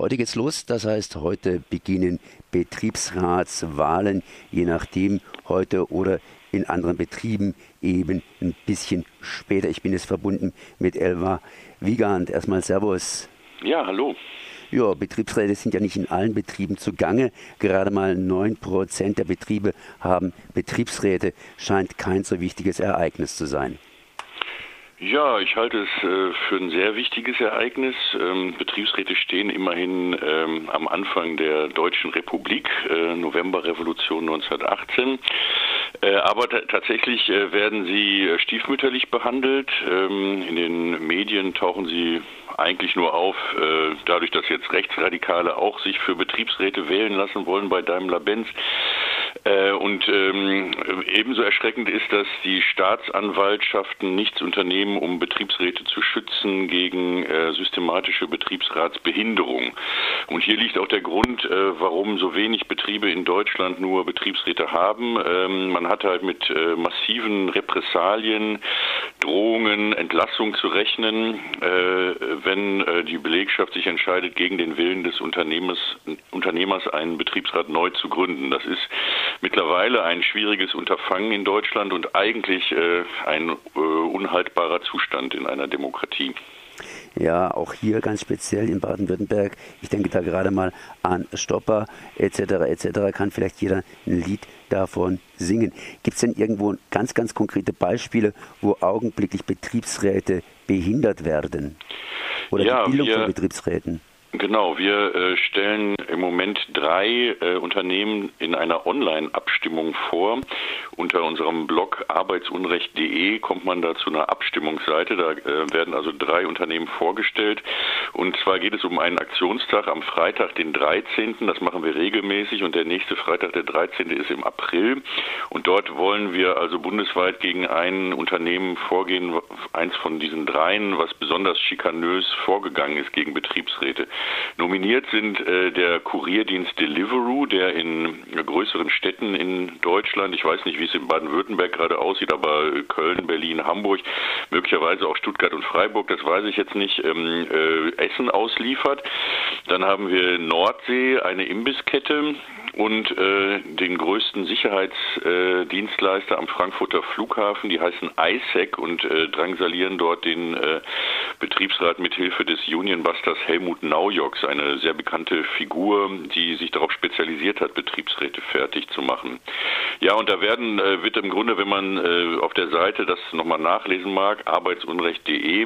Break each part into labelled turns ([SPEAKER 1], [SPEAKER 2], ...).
[SPEAKER 1] Heute geht's los, das heißt, heute beginnen Betriebsratswahlen, je nachdem, heute oder in anderen Betrieben eben ein bisschen später. Ich bin jetzt verbunden mit Elva Wiegand. Erstmal Servus.
[SPEAKER 2] Ja, hallo.
[SPEAKER 1] Ja, Betriebsräte sind ja nicht in allen Betrieben zugange. Gerade mal 9% der Betriebe haben Betriebsräte. Scheint kein so wichtiges Ereignis zu sein.
[SPEAKER 2] Ja, ich halte es äh, für ein sehr wichtiges Ereignis. Ähm, Betriebsräte stehen immerhin ähm, am Anfang der Deutschen Republik, äh, Novemberrevolution 1918. Äh, aber tatsächlich werden sie stiefmütterlich behandelt. Ähm, in den Medien tauchen sie eigentlich nur auf, dadurch, dass jetzt Rechtsradikale auch sich für Betriebsräte wählen lassen wollen bei Daimler-Benz. Äh, und ähm, ebenso erschreckend ist, dass die Staatsanwaltschaften nichts unternehmen, um Betriebsräte zu schützen gegen äh, systematische Betriebsratsbehinderung. Und hier liegt auch der Grund, äh, warum so wenig Betriebe in Deutschland nur Betriebsräte haben. Ähm, man hat halt mit äh, massiven Repressalien, Drohungen, Entlassung zu rechnen, äh, wenn die Belegschaft sich entscheidet, gegen den Willen des Unternehmers, Unternehmers einen Betriebsrat neu zu gründen. Das ist mittlerweile ein schwieriges Unterfangen in Deutschland und eigentlich ein unhaltbarer Zustand in einer Demokratie.
[SPEAKER 1] Ja, auch hier ganz speziell in Baden-Württemberg. Ich denke da gerade mal an Stopper etc. etc. Kann vielleicht jeder ein Lied davon singen. Gibt es denn irgendwo ganz, ganz konkrete Beispiele, wo augenblicklich Betriebsräte behindert werden? Oder ja, die Bildung wir, von Betriebsräten?
[SPEAKER 2] Genau, wir äh, stellen im Moment drei äh, Unternehmen in einer Online-Abstimmung vor. Unter unserem Blog arbeitsunrecht.de kommt man da zu einer Abstimmungsseite. Da äh, werden also drei Unternehmen vorgestellt. Und zwar geht es um einen Aktionstag am Freitag, den 13. Das machen wir regelmäßig und der nächste Freitag, der 13. ist im April. Und dort wollen wir also bundesweit gegen ein Unternehmen vorgehen, eins von diesen dreien, was besonders schikanös vorgegangen ist gegen Betriebsräte. Nominiert sind äh, der Kurierdienst Deliveroo, der in größeren Städten in Deutschland, ich weiß nicht, wie es in Baden-Württemberg gerade aussieht, aber Köln, Berlin, Hamburg, möglicherweise auch Stuttgart und Freiburg, das weiß ich jetzt nicht, ähm, äh, Essen ausliefert. Dann haben wir Nordsee, eine Imbisskette, und äh, den größten Sicherheitsdienstleister am Frankfurter Flughafen, die heißen ISEC und äh, drangsalieren dort den äh, Betriebsrat mit Hilfe des Unionbusters Helmut Naujoks, eine sehr bekannte Figur, die sich darauf spezialisiert hat, Betriebsräte fertig zu machen. Ja, und da werden äh, wird im Grunde, wenn man äh, auf der Seite das nochmal nachlesen mag, arbeitsunrecht.de,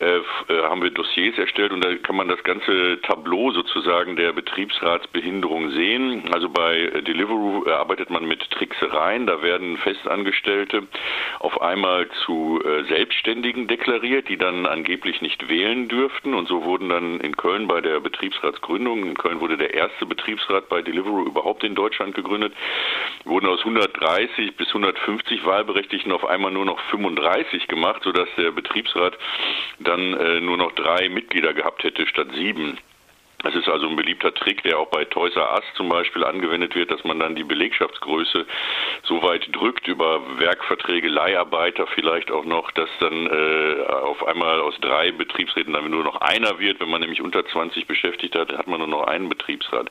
[SPEAKER 2] äh, äh, haben wir Dossiers erstellt und da kann man das ganze Tableau sozusagen der Betriebsratsbehinderung sehen. Also bei Deliveroo arbeitet man mit Tricksereien. Da werden Festangestellte auf einmal zu äh, Selbstständigen deklariert, die dann angeblich nicht wählen dürften. Und so wurden dann in Köln bei der Betriebsratsgründung, in Köln wurde der erste Betriebsrat bei Deliveroo überhaupt in Deutschland gegründet, wurden aus 130 bis 150 Wahlberechtigten auf einmal nur noch 35 gemacht, sodass der Betriebsrat dann äh, nur noch drei Mitglieder gehabt hätte statt sieben. Das ist also ein beliebter Trick, der auch bei Toys R Us zum Beispiel angewendet wird, dass man dann die Belegschaftsgröße so weit drückt über Werkverträge, Leiharbeiter vielleicht auch noch, dass dann äh, auf einmal aus drei Betriebsräten dann nur noch einer wird. Wenn man nämlich unter 20 beschäftigt hat, hat man nur noch einen Betriebsrat.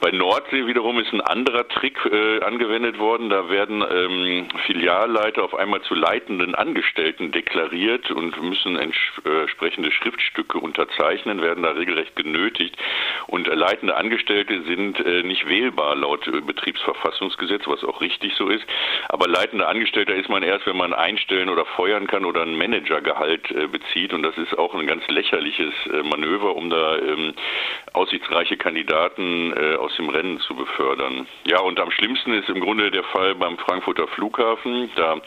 [SPEAKER 2] Bei Nordsee wiederum ist ein anderer Trick äh, angewendet worden. Da werden ähm, Filialleiter auf einmal zu leitenden Angestellten deklariert und müssen äh, entsprechende Schriftstücke unterzeichnen, werden da regelrecht genötigt und leitende Angestellte sind äh, nicht wählbar laut äh, Betriebsverfassungsgesetz, was auch richtig so ist. Aber leitender Angestellter ist man erst, wenn man einstellen oder feuern kann oder ein Managergehalt äh, bezieht. Und das ist auch ein ganz lächerliches äh, Manöver, um da ähm, aussichtsreiche Kandidaten äh, aus dem Rennen zu befördern. Ja, und am schlimmsten ist im Grunde der Fall beim Frankfurter Flughafen. Da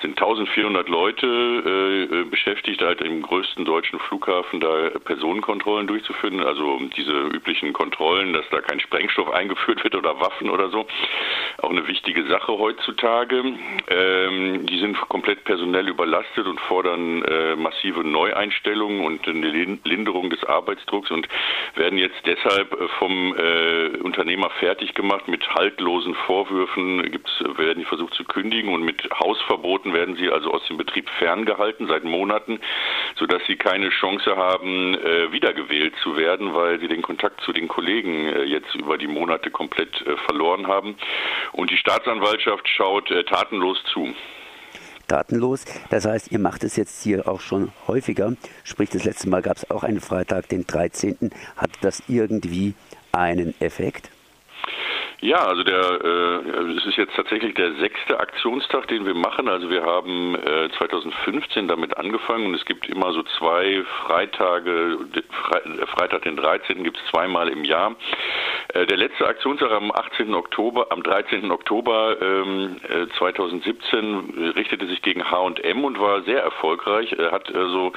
[SPEAKER 2] sind 1400 Leute äh, beschäftigt, halt im größten deutschen Flughafen da Personenkontrollen durchzuführen. Also diese üblichen Kontrollen, dass da kein Sprengstoff eingeführt wird oder Waffen oder so. Auch eine wichtige Sache heutzutage. Ähm, die sind komplett personell überlastet und fordern äh, massive Neueinstellungen und eine Linderung des Arbeitsdrucks und werden jetzt deshalb äh, vom äh, Unternehmer fertig gemacht. Mit haltlosen Vorwürfen gibt's, werden die versucht zu kündigen und mit Hausverboten werden sie also aus dem Betrieb ferngehalten seit Monaten, sodass sie keine Chance haben, äh, wiedergewählt zu werden, weil sie den Kontakt zu den Kollegen äh, jetzt über die Monate komplett äh, verloren haben. Und die Staatsanwaltschaft schaut äh, tatenlos zu
[SPEAKER 1] datenlos. Das heißt, ihr macht es jetzt hier auch schon häufiger. Sprich, das letzte Mal gab es auch einen Freitag, den 13. Hat das irgendwie einen Effekt?
[SPEAKER 2] Ja, also der, äh, es ist jetzt tatsächlich der sechste Aktionstag, den wir machen. Also wir haben äh, 2015 damit angefangen und es gibt immer so zwei Freitage, Fre Freitag den 13. gibt es zweimal im Jahr. Äh, der letzte Aktionstag am 18. Oktober, am 13. Oktober ähm, äh, 2017 richtete sich gegen H&M und war sehr erfolgreich. Er hat also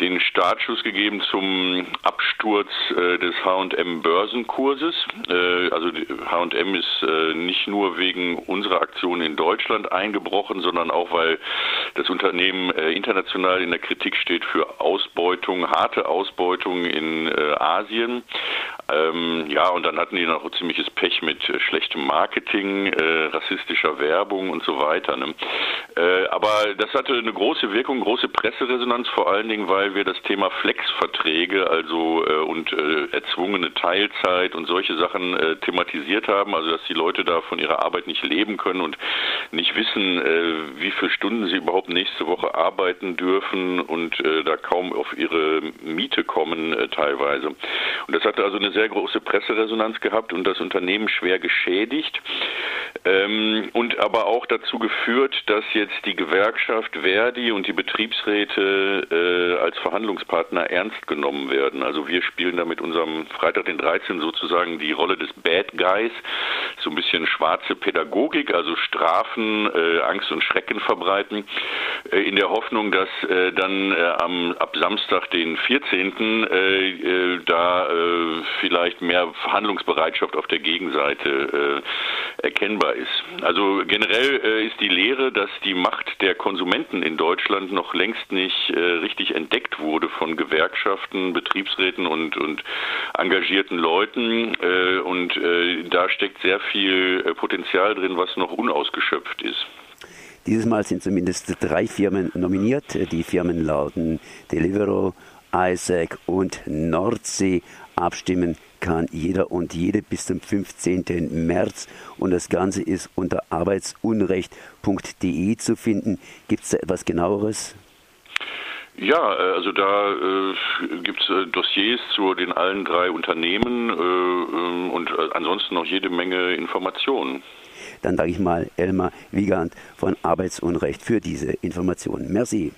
[SPEAKER 2] den Startschuss gegeben zum Absturz äh, des H&M Börsenkurses. Äh, also H&M ist äh, nicht nur wegen unserer Aktion in Deutschland eingebrochen, sondern auch, weil das Unternehmen äh, international in der Kritik steht für Ausbeutung, harte Ausbeutung in äh, Asien. Ähm, ja, und dann hatten die noch ziemliches Pech mit äh, schlechtem Marketing, äh, rassistischer Werbung und so weiter. Ne? Äh, aber das hatte eine große Wirkung, große Presseresonanz, vor allen Dingen, weil wir das Thema Flex-Verträge also äh, und äh, erzwungene Teilzeit und solche Sachen äh, thematisiert haben, also dass die Leute da von ihrer Arbeit nicht leben können und nicht wissen, wie viele Stunden sie überhaupt nächste Woche arbeiten dürfen und da kaum auf ihre Miete kommen teilweise. Und das hatte also eine sehr große Presseresonanz gehabt und das Unternehmen schwer geschädigt ähm, und aber auch dazu geführt, dass jetzt die Gewerkschaft Verdi und die Betriebsräte äh, als Verhandlungspartner ernst genommen werden. Also wir spielen da mit unserem Freitag den 13 sozusagen die Rolle des Bad Guys, so ein bisschen schwarze Pädagogik, also Strafen, äh, Angst und Schrecken verbreiten, äh, in der Hoffnung, dass äh, dann äh, am ab Samstag den 14. Äh, da vielleicht mehr Verhandlungsbereitschaft auf der Gegenseite äh, erkennbar ist. Also generell äh, ist die Lehre, dass die Macht der Konsumenten in Deutschland noch längst nicht äh, richtig entdeckt wurde von Gewerkschaften, Betriebsräten und, und engagierten Leuten. Äh, und äh, da steckt sehr viel äh, Potenzial drin, was noch unausgeschöpft ist.
[SPEAKER 1] Dieses Mal sind zumindest drei Firmen nominiert. Die Firmen lauten Delivero, Isaac und Nordsee. Abstimmen kann jeder und jede bis zum 15. März und das Ganze ist unter arbeitsunrecht.de zu finden. Gibt es da etwas genaueres?
[SPEAKER 2] Ja, äh, also da äh, gibt es äh, Dossiers zu den allen drei Unternehmen äh, ähm, und äh, ansonsten noch jede Menge Informationen.
[SPEAKER 1] Dann danke ich mal Elmar Wiegand von Arbeitsunrecht für diese Informationen. Merci.